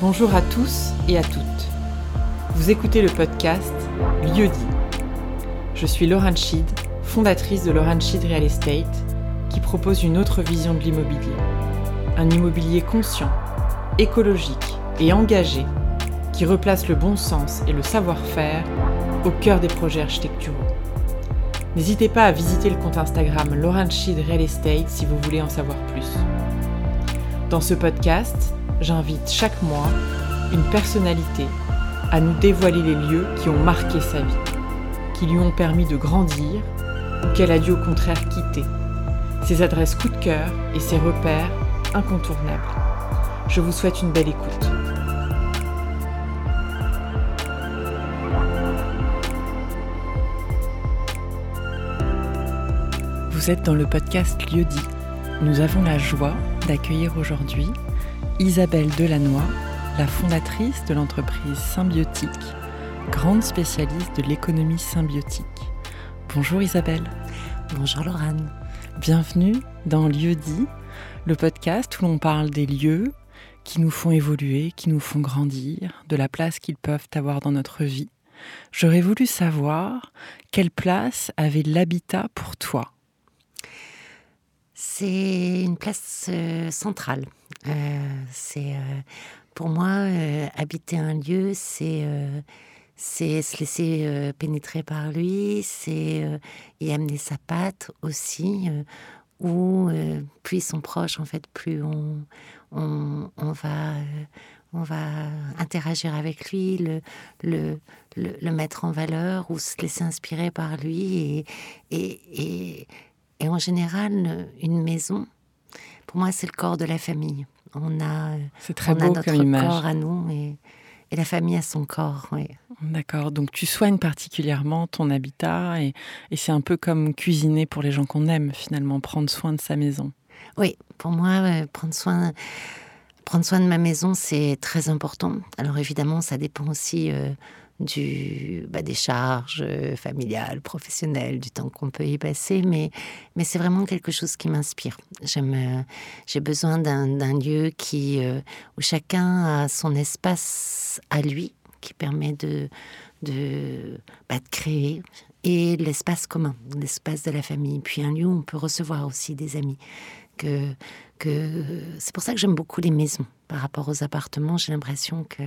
Bonjour à tous et à toutes. Vous écoutez le podcast Lieu dit. Je suis Laurent Schied, fondatrice de Laurent Schied Real Estate, qui propose une autre vision de l'immobilier. Un immobilier conscient, écologique et engagé qui replace le bon sens et le savoir-faire au cœur des projets architecturaux. N'hésitez pas à visiter le compte Instagram Laurent Schied Real Estate si vous voulez en savoir plus. Dans ce podcast, j'invite chaque mois une personnalité à nous dévoiler les lieux qui ont marqué sa vie, qui lui ont permis de grandir ou qu'elle a dû au contraire quitter, ses adresses coup de cœur et ses repères incontournables. Je vous souhaite une belle écoute. Vous êtes dans le podcast Lieu dit. Nous avons la joie d'accueillir aujourd'hui Isabelle Delannoy, la fondatrice de l'entreprise Symbiotique, grande spécialiste de l'économie symbiotique. Bonjour Isabelle. Bonjour Laurane. Bienvenue dans Lieu dit, le podcast où l'on parle des lieux qui nous font évoluer, qui nous font grandir, de la place qu'ils peuvent avoir dans notre vie. J'aurais voulu savoir quelle place avait l'habitat pour toi. C'est une place euh, centrale. Euh, c'est euh, pour moi habiter un lieu, c'est c'est se laisser pénétrer par lui, c'est y amener sa patte aussi. Ou plus ils sont proches, en fait, plus on, on, on va on va interagir avec lui, le, le, le, mettre en valeur ou se laisser inspirer par lui. Et, et en général, une maison, pour moi, c'est le corps de la famille. On a, très on a notre corps à nous et, la famille a son corps. Oui. D'accord. Donc tu soignes particulièrement ton habitat et, c'est un peu comme cuisiner pour les gens qu'on aime finalement, prendre soin de sa maison. Oui, pour moi, prendre soin. Prendre soin de ma maison, c'est très important. Alors évidemment, ça dépend aussi euh, du, bah, des charges euh, familiales, professionnelles, du temps qu'on peut y passer, mais, c'est vraiment quelque chose qui m'inspire. Euh, j'ai besoin d'un, lieu qui, euh, où chacun a son espace à lui, qui permet de, de, bah, de créer, et l'espace commun, l'espace de la famille, puis un lieu où on peut recevoir aussi des amis. Que, que c'est pour ça que j'aime beaucoup les maisons par rapport aux appartements. J'ai l'impression que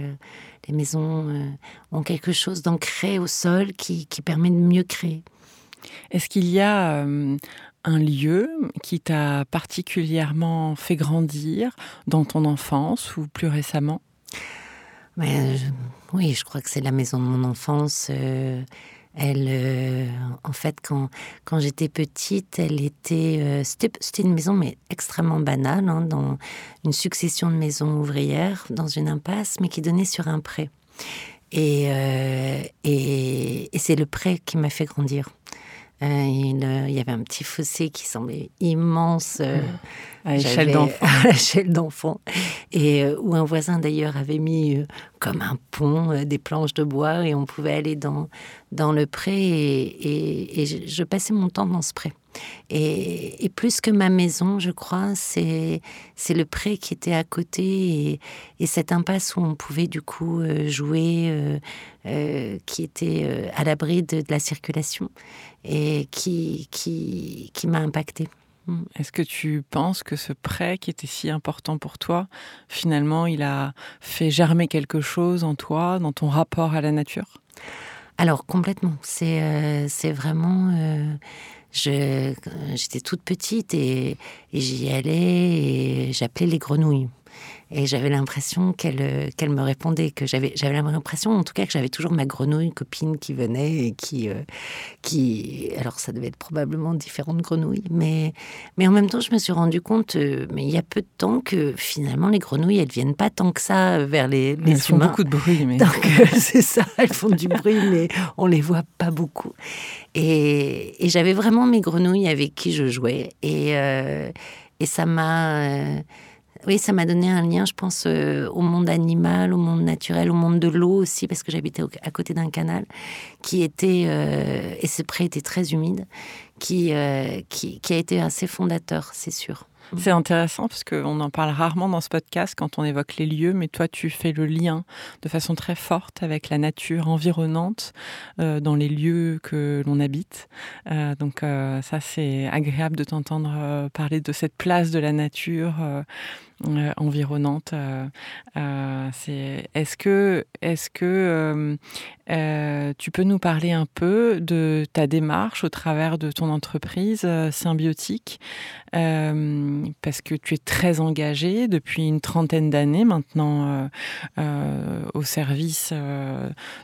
les maisons euh, ont quelque chose d'ancré au sol qui, permet de mieux créer. Est-ce qu'il y a euh, un lieu qui t'a particulièrement fait grandir dans ton enfance ou plus récemment? Mais, Oui, je crois que c'est la maison de mon enfance. Euh, elle, euh, en fait, quand, quand j'étais petite, elle était, euh, c'était une maison mais extrêmement banale, hein, dans une succession de maisons ouvrières, dans une impasse, mais qui donnait sur un pré. Et, euh, et, et c'est le pré qui m'a fait grandir. Il, y avait un petit fossé qui semblait immense. Mmh. À l'échelle d'enfant. À l'échelle d'enfant. Et euh, où un voisin d'ailleurs avait mis euh, comme un pont euh, des planches de bois et on pouvait aller dans, dans le pré et, et, je, passais mon temps dans ce pré. Et, et plus que ma maison, je crois, c'est le pré qui était à côté et, et, cette impasse où on pouvait du coup jouer, qui était à l'abri de, de, la circulation et qui, qui, qui m'a impacté. Mm. Est-ce que tu penses que ce prêt qui était si important pour toi, finalement, il a fait germer quelque chose en toi, dans ton rapport à la nature? Alors, complètement. C'est euh, vraiment... Euh, j'étais toute petite et j'y allais et j'appelais les grenouilles. Et j'avais l'impression qu'elle euh, qu'elle me répondait, que j'avais j'avais l'impression en tout cas que j'avais toujours ma grenouille copine qui venait et qui euh, qui alors ça devait être probablement différentes grenouilles, mais mais en même temps je me suis rendu compte, euh, mais il y a peu de temps que finalement les grenouilles elles viennent pas tant que ça vers les, les elles font beaucoup de bruit, mais donc c'est ça, elles font du bruit, mais on les voit pas beaucoup. Et, et j'avais vraiment mes grenouilles avec qui je jouais et et ça m'a oui, ça m'a donné un lien, je pense, euh, au monde animal, au monde naturel, au monde de l'eau aussi, parce que j'habitais à côté d'un canal qui était, et ce pré était très humide, qui, euh, qui, qui, a été assez fondateur, c'est sûr. C'est intéressant parce qu'on en parle rarement dans ce podcast quand on évoque les lieux, mais toi, tu fais le lien de façon très forte avec la nature environnante euh, dans les lieux que l'on habite. Euh, donc euh, ça, c'est agréable de t'entendre parler de cette place de la nature euh, environnante. Euh, euh, c'est, est-ce que, est-ce que tu peux nous parler un peu de ta démarche au travers de ton entreprise symbiotique Parce que tu es très engagé depuis une trentaine d'années maintenant au service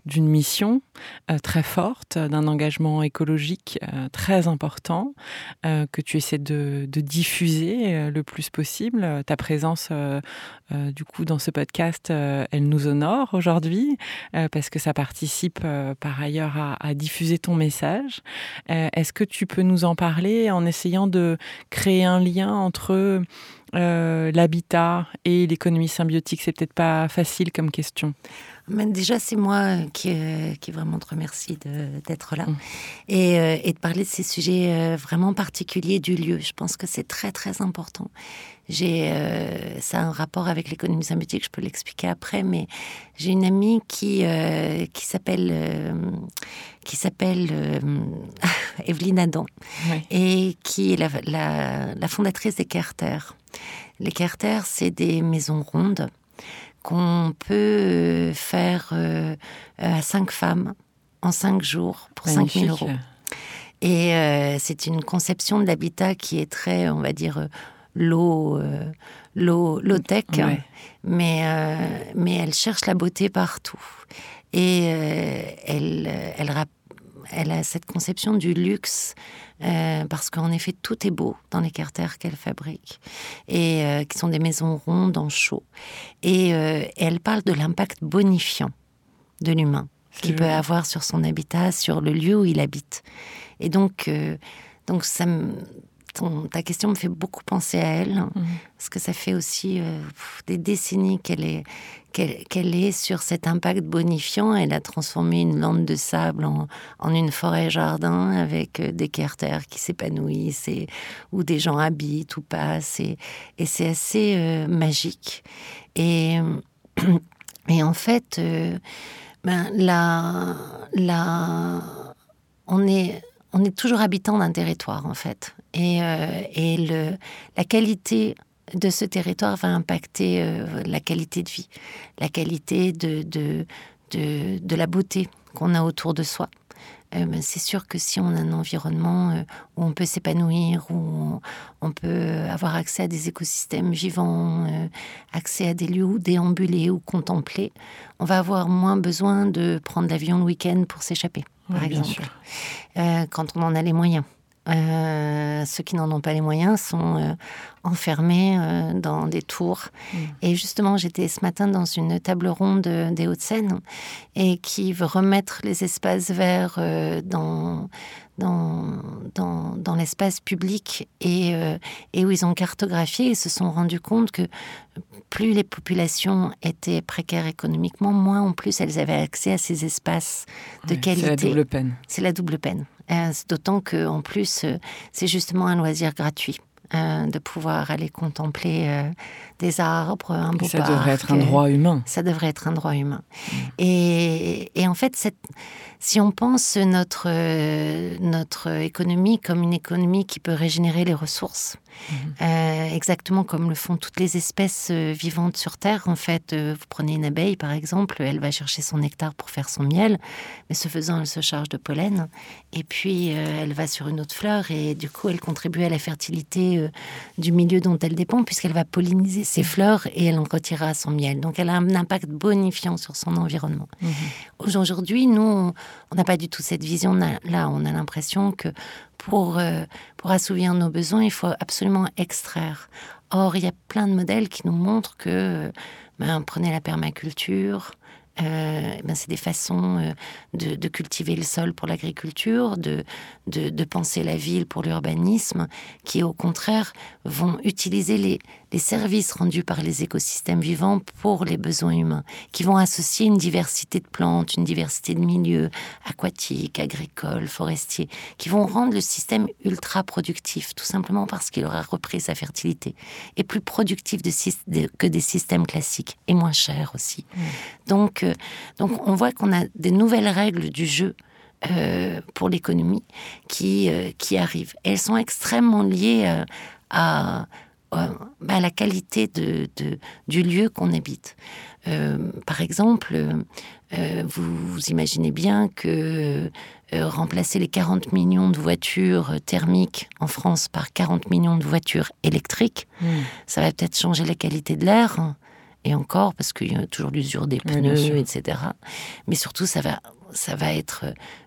d'une mission très forte, d'un engagement écologique très important que tu essaies de, de diffuser le plus possible. Ta présence euh, euh, du coup dans ce podcast, euh, elle nous honore aujourd'hui parce que ça participe par ailleurs à, diffuser ton message. Est-ce que tu peux nous en parler en essayant de créer un lien entre l'habitat et l'économie symbiotique? C'est peut-être pas facile comme question. Mais déjà, c'est moi qui, qui vraiment te remercie d'être là mmh. et, et, de parler de ces sujets vraiment particuliers du lieu. Je pense que c'est très, très important. J'ai, euh, ça a un rapport avec l'économie symbiotique, je peux l'expliquer après, mais j'ai une amie qui, euh, qui s'appelle, euh, qui s'appelle Evelyne Adam, et qui est la, la, fondatrice des Carter. Les Carter, c'est des maisons rondes qu'on peut faire à cinq femmes en cinq jours pour 5 000 euros. Et c'est une conception de l'habitat qui est très, on va dire, l'eau euh, l'eau tech, mais, euh, mais elle cherche la beauté partout. Et euh, elle, elle, elle a cette conception du luxe, parce qu'en effet, tout est beau dans les carters qu'elle fabrique, et qui sont des maisons rondes en chaud. Et, elle parle de l'impact bonifiant de l'humain qu'il peut avoir sur son habitat, sur le lieu où il habite. Et donc, donc ça me ta question me fait beaucoup penser à elle, mhm. parce que ça fait aussi euh, des décennies qu'elle est, qu'elle, est sur cet impact bonifiant. Elle a transformé une lande de sable en, en une forêt-jardin avec euh, des carters qui s'épanouissent, et, où des gens habitent ou passent. Et, et c'est assez euh, magique. Et, et en fait, ben, est on est toujours habitant d'un territoire, en fait. Et, euh, et le, la qualité de ce territoire va impacter euh, la qualité de vie, la qualité de, de, de, de la beauté qu'on a autour de soi. Euh, c'est sûr que si on a un environnement où on peut s'épanouir, où on, peut avoir accès à des écosystèmes vivants, accès à des lieux où déambuler ou contempler, on va avoir moins besoin de prendre l'avion le week-end pour s'échapper par exemple, quand on en a les moyens. Euh, ceux qui n'en ont pas les moyens sont euh, enfermés dans des tours. Mm. Et justement, j'étais ce matin dans une table ronde des Hauts-de-Seine et qui veut remettre les espaces verts dans, dans, dans, dans l'espace public et, euh, et, où ils ont cartographié et se sont rendus compte que plus les populations étaient précaires économiquement, moins en plus elles avaient accès à ces espaces de qualité. C'est la double peine. C'est la double peine. Euh, d'autant que en plus, euh, c'est justement un loisir gratuit. de pouvoir aller contempler des arbres, un beau Ça devrait être un droit humain. Ça devrait être un droit humain. Mm. Et, et, en fait, cette, si on pense notre, euh, notre économie comme une économie qui peut régénérer les ressources. Euh, exactement comme le font toutes les espèces euh, vivantes sur Terre, en fait, vous prenez une abeille par exemple, elle va chercher son nectar pour faire son miel, mais ce faisant, elle se charge de pollen, et puis elle va sur une autre fleur, et du coup, elle contribue à la fertilité du milieu dont elle dépend, puisqu'elle va polliniser ses fleurs et elle en retirera son miel. Donc elle a un impact bonifiant sur son environnement. Mhm. Aujourd'hui, nous, on n'a pas du tout cette vision-là. On a l'impression que pour, euh, pour assouvir nos besoins, il faut absolument extraire. Or, il y a plein de modèles qui nous montrent que, ben, prenez la permaculture, euh, ben c'est des façons euh, de, cultiver le sol pour l'agriculture, de, de, penser la ville pour l'urbanisme, qui au contraire vont utiliser les, les services rendus par les écosystèmes vivants pour les besoins humains, qui vont associer une diversité de plantes, une diversité de milieux aquatiques, agricoles, forestiers, qui vont rendre le système ultra productif, tout simplement parce qu'il aura repris sa fertilité, et plus productif que des systèmes classiques, et moins cher aussi. Mmh. Donc, euh, donc on voit qu'on a des nouvelles règles du jeu euh, pour l'économie qui, euh, qui arrivent. elles sont extrêmement liées à euh, bah, la qualité de, du lieu qu'on habite. Euh, par exemple, euh, vous, imaginez bien que remplacer les 40 millions de voitures thermiques en France par 40 millions de voitures électriques, hmm. ça va peut-être changer la qualité de l'air. Et encore, parce qu'il y a toujours l'usure des pneus, etc. Mais surtout, ça va ça va être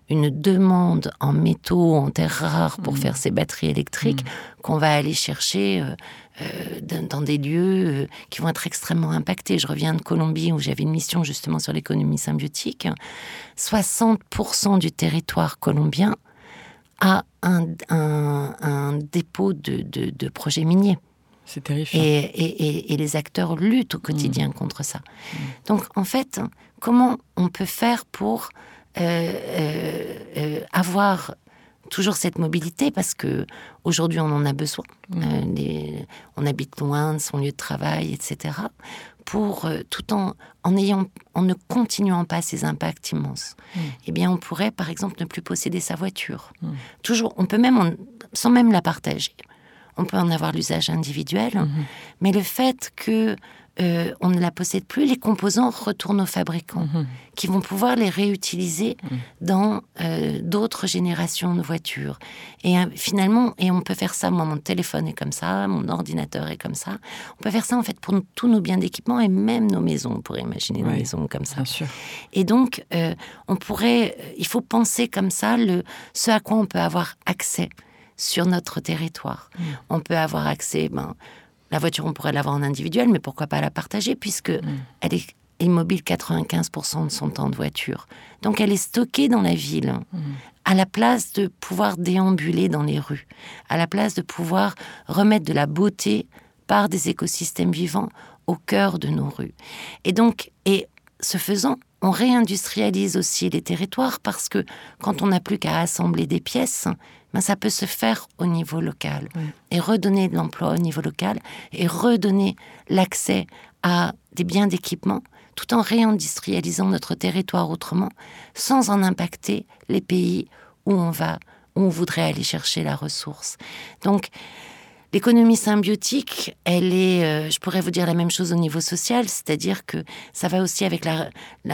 une demande en métaux, en terres rares pour hmm. faire ces batteries électriques hmm. qu'on va aller chercher euh, dans des lieux euh, qui vont être extrêmement impactés. Je reviens de Colombie où j'avais une mission justement sur l'économie symbiotique. 60% du territoire colombien a un, dépôt de, projets miniers. C'est terrifiant. Et, les acteurs luttent au quotidien mmh. contre ça. Mmh. Donc en fait, comment on peut faire pour euh, avoir toujours cette mobilité? Parce que aujourd'hui on en a besoin. Mmh. Euh, on habite loin de son lieu de travail, etc. Pour euh, tout en en ayant en ne continuant pas ces impacts immenses. Eh bien, on pourrait par exemple ne plus posséder sa voiture. Toujours, on peut même sans même la partager. On peut en avoir l'usage individuel, mais le fait que euh, on ne la possède plus, les composants retournent aux fabricants, mhm. qui vont pouvoir les réutiliser mhm. dans euh, d'autres générations de voitures. Et euh, finalement, et on peut faire ça, moi mon téléphone est comme ça, mon ordinateur est comme ça, on peut faire ça en fait pour tous nos biens d'équipement et même nos maisons, on pourrait imaginer nos maisons comme ça. Et donc, on pourrait, il faut penser comme ça le, ce à quoi on peut avoir accès sur notre territoire. Mm. On peut avoir accès, ben, la voiture, on pourrait l'avoir en individuel, mais pourquoi pas la partager puisque mm. elle est immobile 95% de son temps de voiture. Donc elle est stockée dans la ville, mm. à la place de pouvoir déambuler dans les rues, à la place de pouvoir remettre de la beauté par des écosystèmes vivants au cœur de nos rues. Et donc, et ce faisant, on réindustrialise aussi les territoires parce que quand on n'a plus qu'à assembler des pièces, ben ça peut se faire au niveau local et redonner de l'emploi au niveau local et redonner l'accès à des biens d'équipement tout en réindustrialisant notre territoire autrement sans en impacter les pays où on va, où on voudrait aller chercher la ressource. Donc, L'économie symbiotique, elle est, euh, je pourrais vous dire la même chose au niveau social, c'est-à-dire que ça va aussi avec la,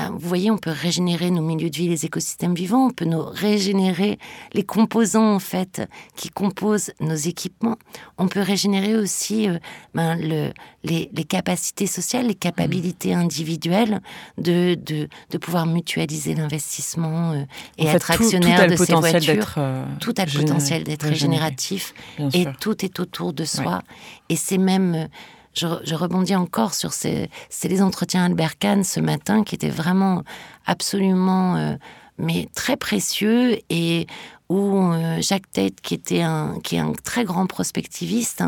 Vous voyez, on peut régénérer nos milieux de vie, les écosystèmes vivants, on peut nous régénérer les composants en fait qui composent nos équipements. On peut régénérer aussi euh, ben, le, les, capacités sociales, les capacités mmh. individuelles de, de, de pouvoir mutualiser l'investissement euh, et être actionnaire de ces voitures. tout a le potentiel d'être régénératif et tout est autour de soi. Et c'est même, je, rebondis encore sur ces, c'est les entretiens Albert Kahn ce matin qui étaient vraiment absolument, euh, mais très précieux et où euh, Jacques Tate, qui était un, qui est un très grand prospectiviste,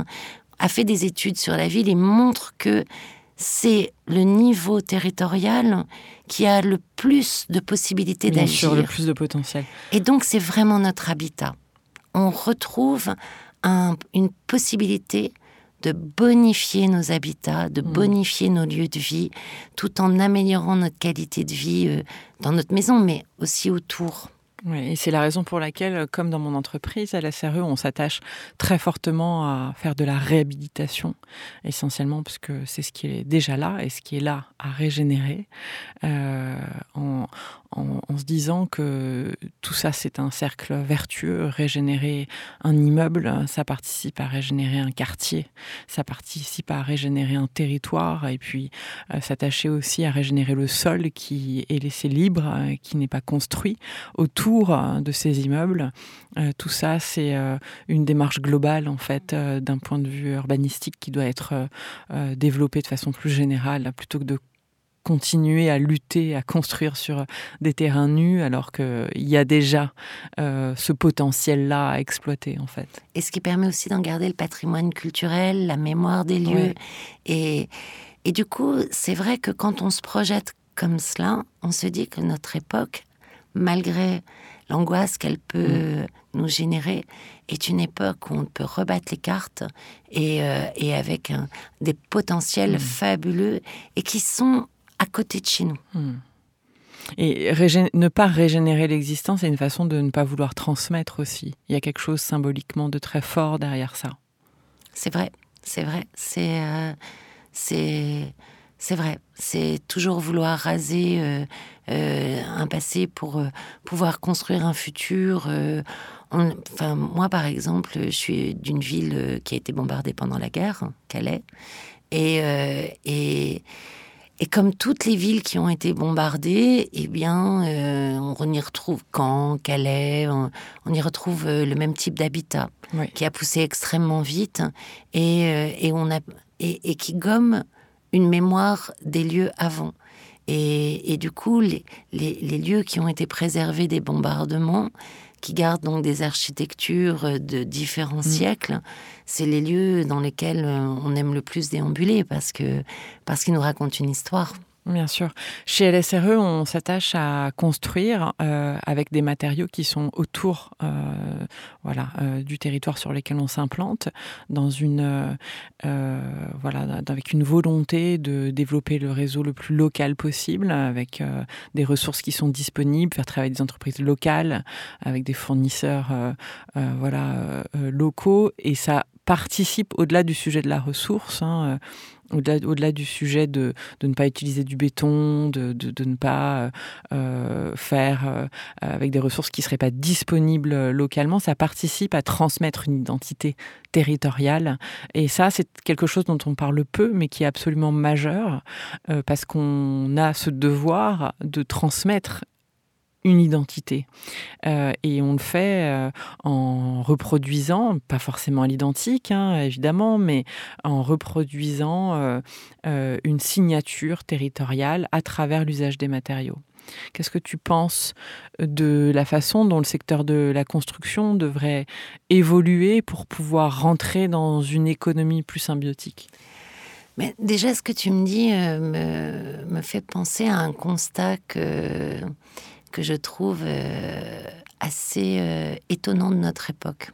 a fait des études sur la ville et montre que c'est le niveau territorial qui a le plus de possibilités d'agir. le plus de potentiel. Et donc, c'est vraiment notre habitat. On retrouve une possibilité de bonifier nos habitats, de mm. bonifier nos lieux de vie, tout en améliorant notre qualité de vie euh, dans notre maison, mais aussi autour. Oui, et c'est la raison pour laquelle, comme dans mon entreprise, à la CRE, on s'attache très fortement à faire de la réhabilitation, essentiellement parce que c'est ce qui est déjà là et ce qui est là à régénérer, euh, en, se disant que tout ça c'est un cercle vertueux. Régénérer un immeuble, ça participe à régénérer un quartier, ça participe à régénérer un territoire et puis euh, s'attacher aussi à régénérer le sol qui est laissé libre, euh, qui n'est pas construit autour euh, de ces immeubles. tout ça c'est une démarche globale en fait d'un point de vue urbanistique qui doit être développée de façon plus générale plutôt que de continuer à lutter, à construire sur des terrains nus alors qu'il y a déjà euh, ce potentiel-là à exploiter en fait. Et ce qui permet aussi d'en garder le patrimoine culturel, la mémoire des lieux. Et, et du coup, c'est vrai que quand on se projette comme cela, on se dit que notre époque, malgré l'angoisse qu'elle peut mm. nous générer, est une époque où on peut rebattre les cartes et, euh, et avec des potentiels mm. fabuleux et qui sont à côté de chez nous. Hmm. Et ne pas régénérer l'existence est une façon de ne pas vouloir transmettre aussi. Il y a quelque chose symboliquement de très fort derrière ça. C'est vrai, c'est vrai. C'est euh, c'est vrai. C'est toujours vouloir raser euh, euh, un passé pour pouvoir construire un futur. enfin, moi, par exemple, je suis d'une ville qui a été bombardée pendant la guerre, Calais, et, et et comme toutes les villes qui ont été bombardées, eh bien, euh, on y retrouve Caen, Calais, on, y retrouve euh, le même type d'habitat qui a poussé extrêmement vite et, euh, et on a, et, qui gomme une mémoire des lieux avant. Et, et du coup, les, les, les, lieux qui ont été préservés des bombardements, qui gardent donc des architectures de différents mm. siècles, c'est les lieux dans lesquels euh, on aime le plus déambuler parce que parce qu'ils nous racontent une histoire. Bien sûr. Chez LSRE, on s'attache à construire euh, avec des matériaux qui sont autour euh, voilà, du territoire sur lequel on s'implante, avec une volonté de développer le réseau le plus local possible, avec des ressources qui sont disponibles, faire travailler des entreprises locales, avec des fournisseurs voilà, locaux. Et ça participe au-delà du sujet de la ressource, hein, euh, au-delà, du sujet de, ne pas utiliser du béton, de, ne pas euh, euh, faire avec des ressources qui ne seraient pas disponibles localement, ça participe à transmettre une identité territoriale. Et ça, c'est quelque chose dont on parle peu, mais qui est absolument majeur, parce qu'on a ce devoir de transmettre une identité. Euh, et on le fait euh, en reproduisant, pas forcément à l'identique, hein, évidemment, mais en reproduisant euh, une signature territoriale à travers l'usage des matériaux. Qu'est-ce que tu penses de la façon dont le secteur de la construction devrait évoluer pour pouvoir rentrer dans une économie plus symbiotique? Mais déjà, ce que tu me dis me, me, fait penser à un constat que que je trouve euh, assez euh, étonnant de notre époque.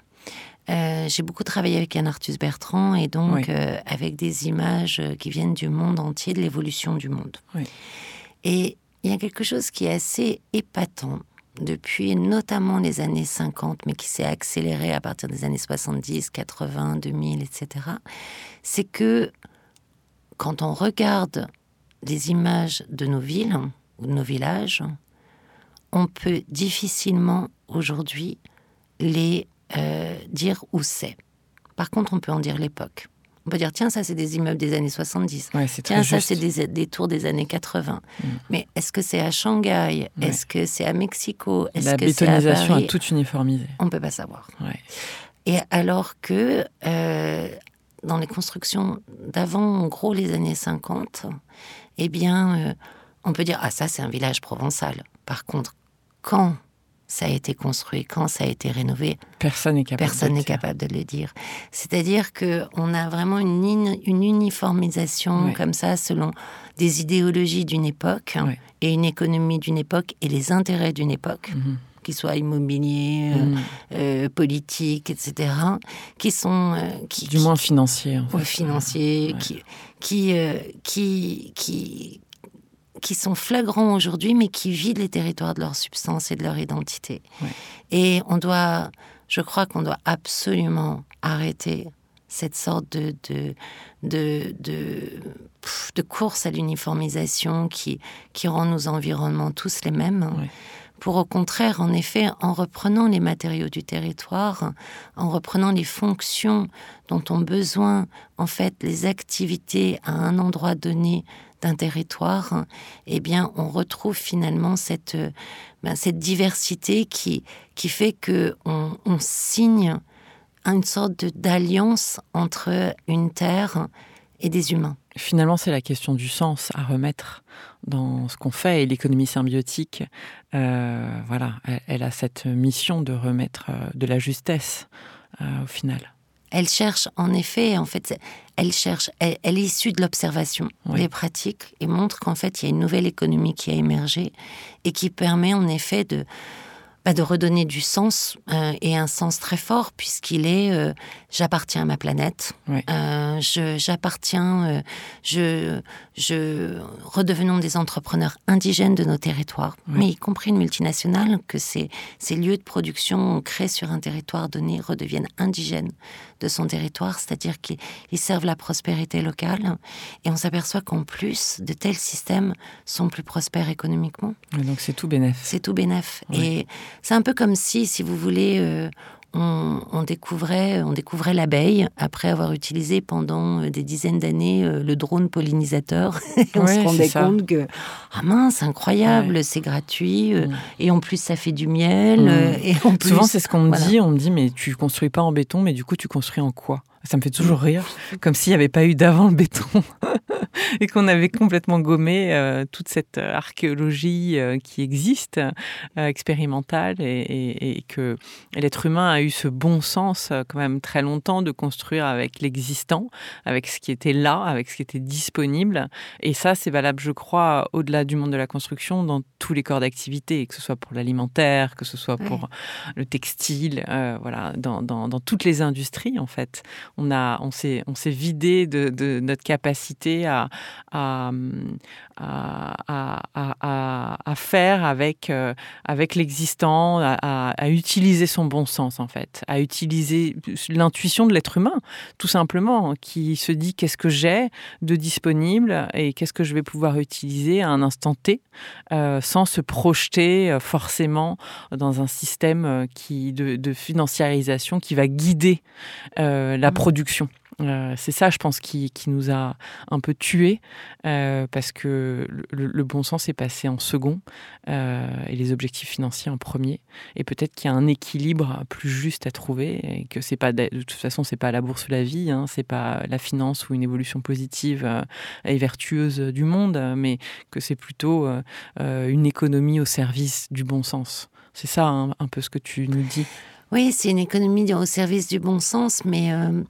Euh, j'ai beaucoup travaillé avec Yann Arthus Bertrand et donc avec des images qui viennent du monde entier, de l'évolution du monde. Et il y a quelque chose qui est assez épatant depuis notamment les années 50, mais qui s'est accéléré à partir des années 70, 80, 2000, etc. C'est que quand on regarde des images de nos villes ou de nos villages, on peut difficilement aujourd'hui les euh, dire où c'est. Par contre, on peut en dire l'époque. On peut dire, tiens, ça, c'est des immeubles des années 70. tiens, ça, c'est des, tours des années 80. Mm. Mais est-ce que c'est à Shanghai? Est-ce que c'est à Mexico? Est La bétonisation a tout uniformisé. On ne peut pas savoir. Et alors que euh, dans les constructions d'avant, en gros, les années 50, eh bien, euh, on peut dire, ah, ça, c'est un village provençal. Par contre, quand ça a été construit, quand ça a été rénové, personne n'est capable, personne n'est capable de le dire. C'est-à-dire que on a vraiment une, une uniformisation comme ça selon des idéologies d'une époque et une économie d'une époque et les intérêts d'une époque. Mhm. qu'ils soient immobiliers, euh, mhm. euh, politiques, etc., qui sont... Euh, qui, du moins financiers. En fait. Financiers, qui, qui, qui, qui, qui sont flagrants aujourd'hui, mais qui vident les territoires de leur substance et de leur identité. Et on doit, je crois qu'on doit absolument arrêter cette sorte de, de, de, de, course à l'uniformisation qui, qui rend nos environnements tous les mêmes. Pour au contraire, en effet, en reprenant les matériaux du territoire, en reprenant les fonctions dont ont besoin en fait les activités à un endroit donné d'un territoire, eh bien, on retrouve finalement cette, ben, cette diversité qui, fait que on, signe une sorte d'alliance entre une terre et des humains. Finalement, c'est la question du sens à remettre dans ce qu'on fait. Et l'économie symbiotique, voilà, elle, a cette mission de remettre de la justesse au final. Elle cherche, en effet, en fait, elle cherche, elle, est issue de l'observation des pratiques et montre qu'en fait, il y a une nouvelle économie qui a émergé et qui permet en effet de, bah, de redonner du sens euh, et un sens très fort puisqu'il est euh, j'appartiens à ma planète, euh, j'appartiens, je, je redevenons des entrepreneurs indigènes de nos territoires, mais y compris une multinationale que ces, ces lieux de production créés sur un territoire donné redeviennent indigènes de son territoire, c'est-à-dire qu'ils servent la prospérité locale et on s'aperçoit qu'en plus de tels systèmes sont plus prospères économiquement. donc c'est tout bénéf. C'est tout bénéf. Et c'est un peu comme si, si vous voulez, euh, on, découvrait, on découvrait l'abeille après avoir utilisé pendant euh, des dizaines d'années euh, le drone pollinisateur. on se rendait compte que ah mince, incroyable, c'est gratuit mm. et en plus ça fait du miel. Mm. Et en Souvent c'est ce qu'on me dit, on me dit mais tu construis pas en béton, mais du coup tu construis en quoi? Ça me fait toujours rire, comme s'il n'y avait pas eu d'avant le béton et qu'on avait complètement gommé euh, toute cette archéologie euh, qui existe, euh, expérimentale, et, que l'être humain a eu ce bon sens quand même très longtemps de construire avec l'existant, avec ce qui était là, avec ce qui était disponible. Et ça, c'est valable, je crois, au-delà du monde de la construction, dans tous les corps d'activité, que ce soit pour l'alimentaire, que ce soit pour le textile, voilà, dans, dans, dans toutes les industries en fait on, a, on s'est, on s'est vidé de, notre capacité à, à, à, faire avec, euh, avec l'existant, à, utiliser son bon sens en fait, à utiliser l'intuition de l'être humain, tout simplement, qui se dit qu'est-ce que j'ai de disponible et qu'est-ce que je vais pouvoir utiliser à un instant T, euh, sans se projeter euh, forcément dans un système qui, de, de financiarisation qui va guider la mmh. production. Euh, c'est ça, je pense, qui, nous a un peu tués, euh, parce que le, bon sens est passé en second euh, et les objectifs financiers en premier. Et peut-être qu'il y a un équilibre plus juste à trouver, et que c'est pas de, toute façon, c'est pas la bourse ou la vie, hein, c'est pas la finance ou une évolution positive et vertueuse du monde, mais que c'est plutôt une économie au service du bon sens. C'est ça hein, un peu ce que tu nous dis. Oui, c'est une économie au service du bon sens, mais, euh,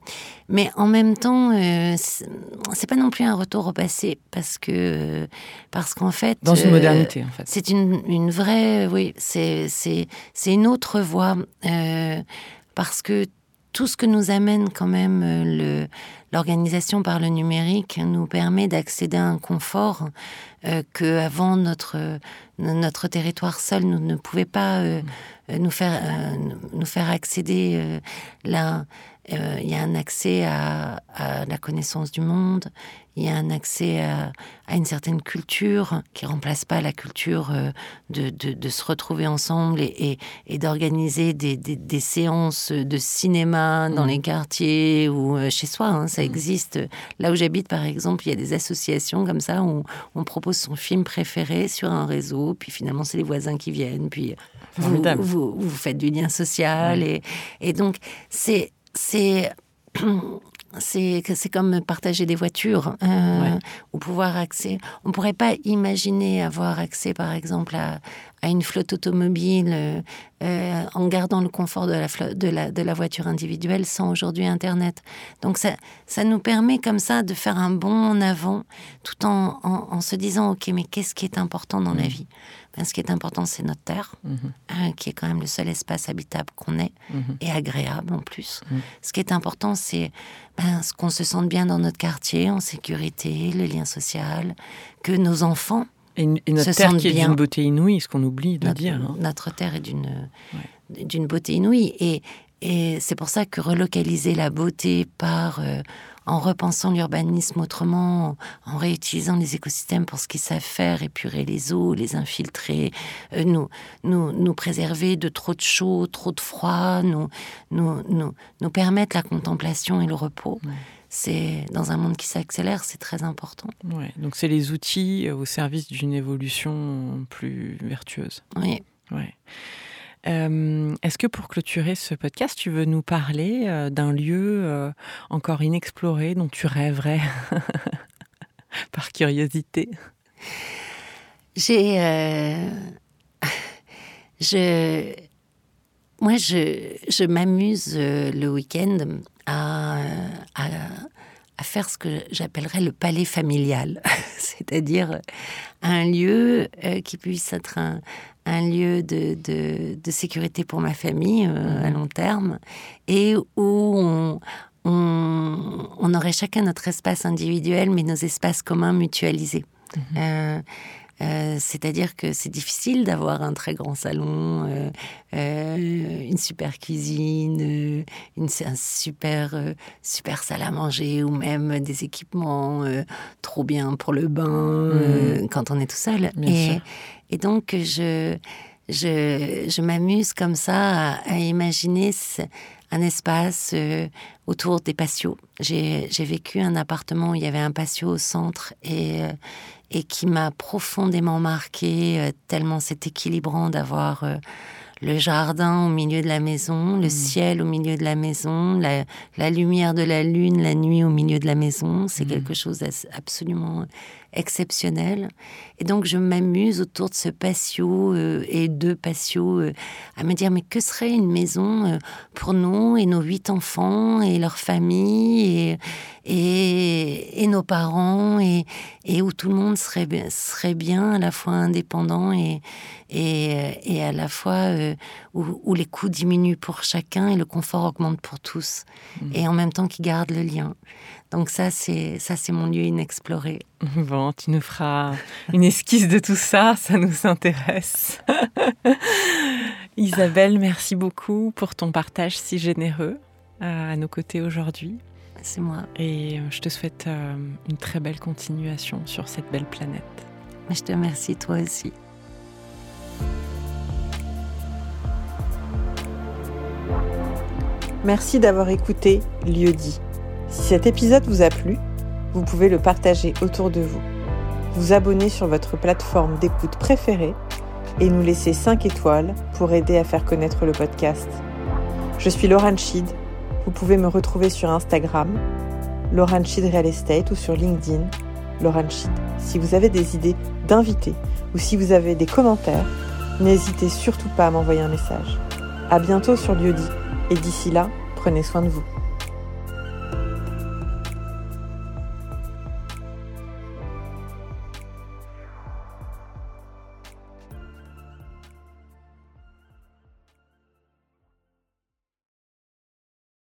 mais en même temps, euh, c'est pas non plus un retour au passé, parce que euh, parce qu'en fait, dans une modernité, en fait, c'est une, une vraie, oui, c'est une autre voie, parce que tout ce que nous amène quand même le l'organisation par le numérique nous permet d'accéder à un confort que avant notre notre territoire seul nous ne pouvait pas euh, nous faire, euh, nous faire accéder euh, là. Il y a un accès à, la connaissance du monde, il y a un accès à, une certaine culture qui remplace pas la culture de, de, se retrouver ensemble et, et, d'organiser des, des, séances de cinéma dans mmh. les quartiers ou chez soi. Hein, ça mmh. existe. Là où j'habite, par exemple, il y a des associations comme ça où on propose son film préféré sur un réseau, puis finalement c'est les voisins qui viennent, puis vous, vous, faites du lien social. Et, et donc, c'est. C'est c'est comme partager des voitures euh, ou pouvoir accès. On pourrait pas imaginer avoir accès, par exemple, à, à une flotte automobile euh, euh, en gardant le confort de la, de, la, de la voiture individuelle sans aujourd'hui Internet. Donc ça, ça nous permet comme ça de faire un bond en avant tout en, en, se disant, OK, mais qu'est-ce qui est important dans la mmh. vie? Ben, Ce qui est important, c'est notre Terre, mmh. hein, qui est quand même le seul espace habitable qu'on ait mmh. et agréable en plus. Ce qui est important, c'est ben, qu'on se sente bien dans notre quartier, en sécurité, le lien social, que nos enfants et, notre terre qui est d'une beauté inouïe, ce qu'on oublie de dire. Hein. Notre terre est d'une d'une beauté inouïe. Et, et c'est pour ça que relocaliser la beauté par, euh, en repensant l'urbanisme autrement, en réutilisant les écosystèmes pour ce qu'ils savent faire, épurer les eaux, les infiltrer, euh, nous, nous, nous préserver de trop de chaud, trop de froid, nous, nous, nous, nous permettre la contemplation et le repos c'est dans un monde qui s'accélère, c'est très important. Ouais, donc c'est les outils euh, au service d'une évolution plus vertueuse. Oui. Ouais. Euh, est-ce que pour clôturer ce podcast, tu veux nous parler euh, d'un lieu encore inexploré dont tu rêverais par curiosité? J'ai. Euh, je. Moi, je, je m'amuse euh, le week-end à, à, faire ce que j'appellerais le palais familial, c'est-à-dire un lieu euh, qui puisse être un, un lieu de, de, de, sécurité pour ma famille mmh. à long terme et où on, on, on, aurait chacun notre espace individuel, mais nos espaces communs mutualisés. Mmh. Euh, euh, c'est-à-dire que c'est difficile d'avoir un très grand salon, euh, euh, une super cuisine, une, un super, super salle à manger ou même des équipements trop bien pour le bain mmh. quand on est tout seul. Et, et, donc, je, je, je m'amuse comme ça à, imaginer un espace autour des patios. J'ai vécu un appartement où il y avait un patio au centre et, et qui m'a profondément marqué, euh, tellement c'est équilibrant d'avoir euh, le jardin au milieu de la maison, le mmh. ciel au milieu de la maison, la, lumière de la lune la nuit au milieu de la maison. C'est mmh. quelque chose d'absolument exceptionnel. Et donc je m'amuse autour de ce patio euh, et deux patios euh, à me dire mais que serait une maison euh, pour nous et nos huit enfants et leurs familles et, et, nos parents et, et, où tout le monde serait, serait bien, à la fois indépendant et, et, à la fois où, les coûts diminuent pour chacun et le confort augmente pour tous. Mmh. Et en même temps qui garde le lien. Donc ça, c'est ça, c'est mon lieu inexploré. Bon, tu nous feras une esquisse de tout ça, ça nous intéresse. Isabelle, merci beaucoup pour ton partage si généreux euh, à nos côtés aujourd'hui. C'est moi. Et euh, je te souhaite euh, une très belle continuation sur cette belle planète. Je te remercie toi aussi. Merci d'avoir écouté Lieu dit. Si cet épisode vous a plu, vous pouvez le partager autour de vous, vous abonner sur votre plateforme d'écoute préférée et nous laisser 5 étoiles pour aider à faire connaître le podcast. Je suis Laurent Schied. Vous pouvez me retrouver sur Instagram, Laurent Schied Real Estate ou sur LinkedIn, Laurent Schied. Si vous avez des idées d'invités ou si vous avez des commentaires, n'hésitez surtout pas à m'envoyer un message. À bientôt sur Lieu et d'ici là, prenez soin de vous.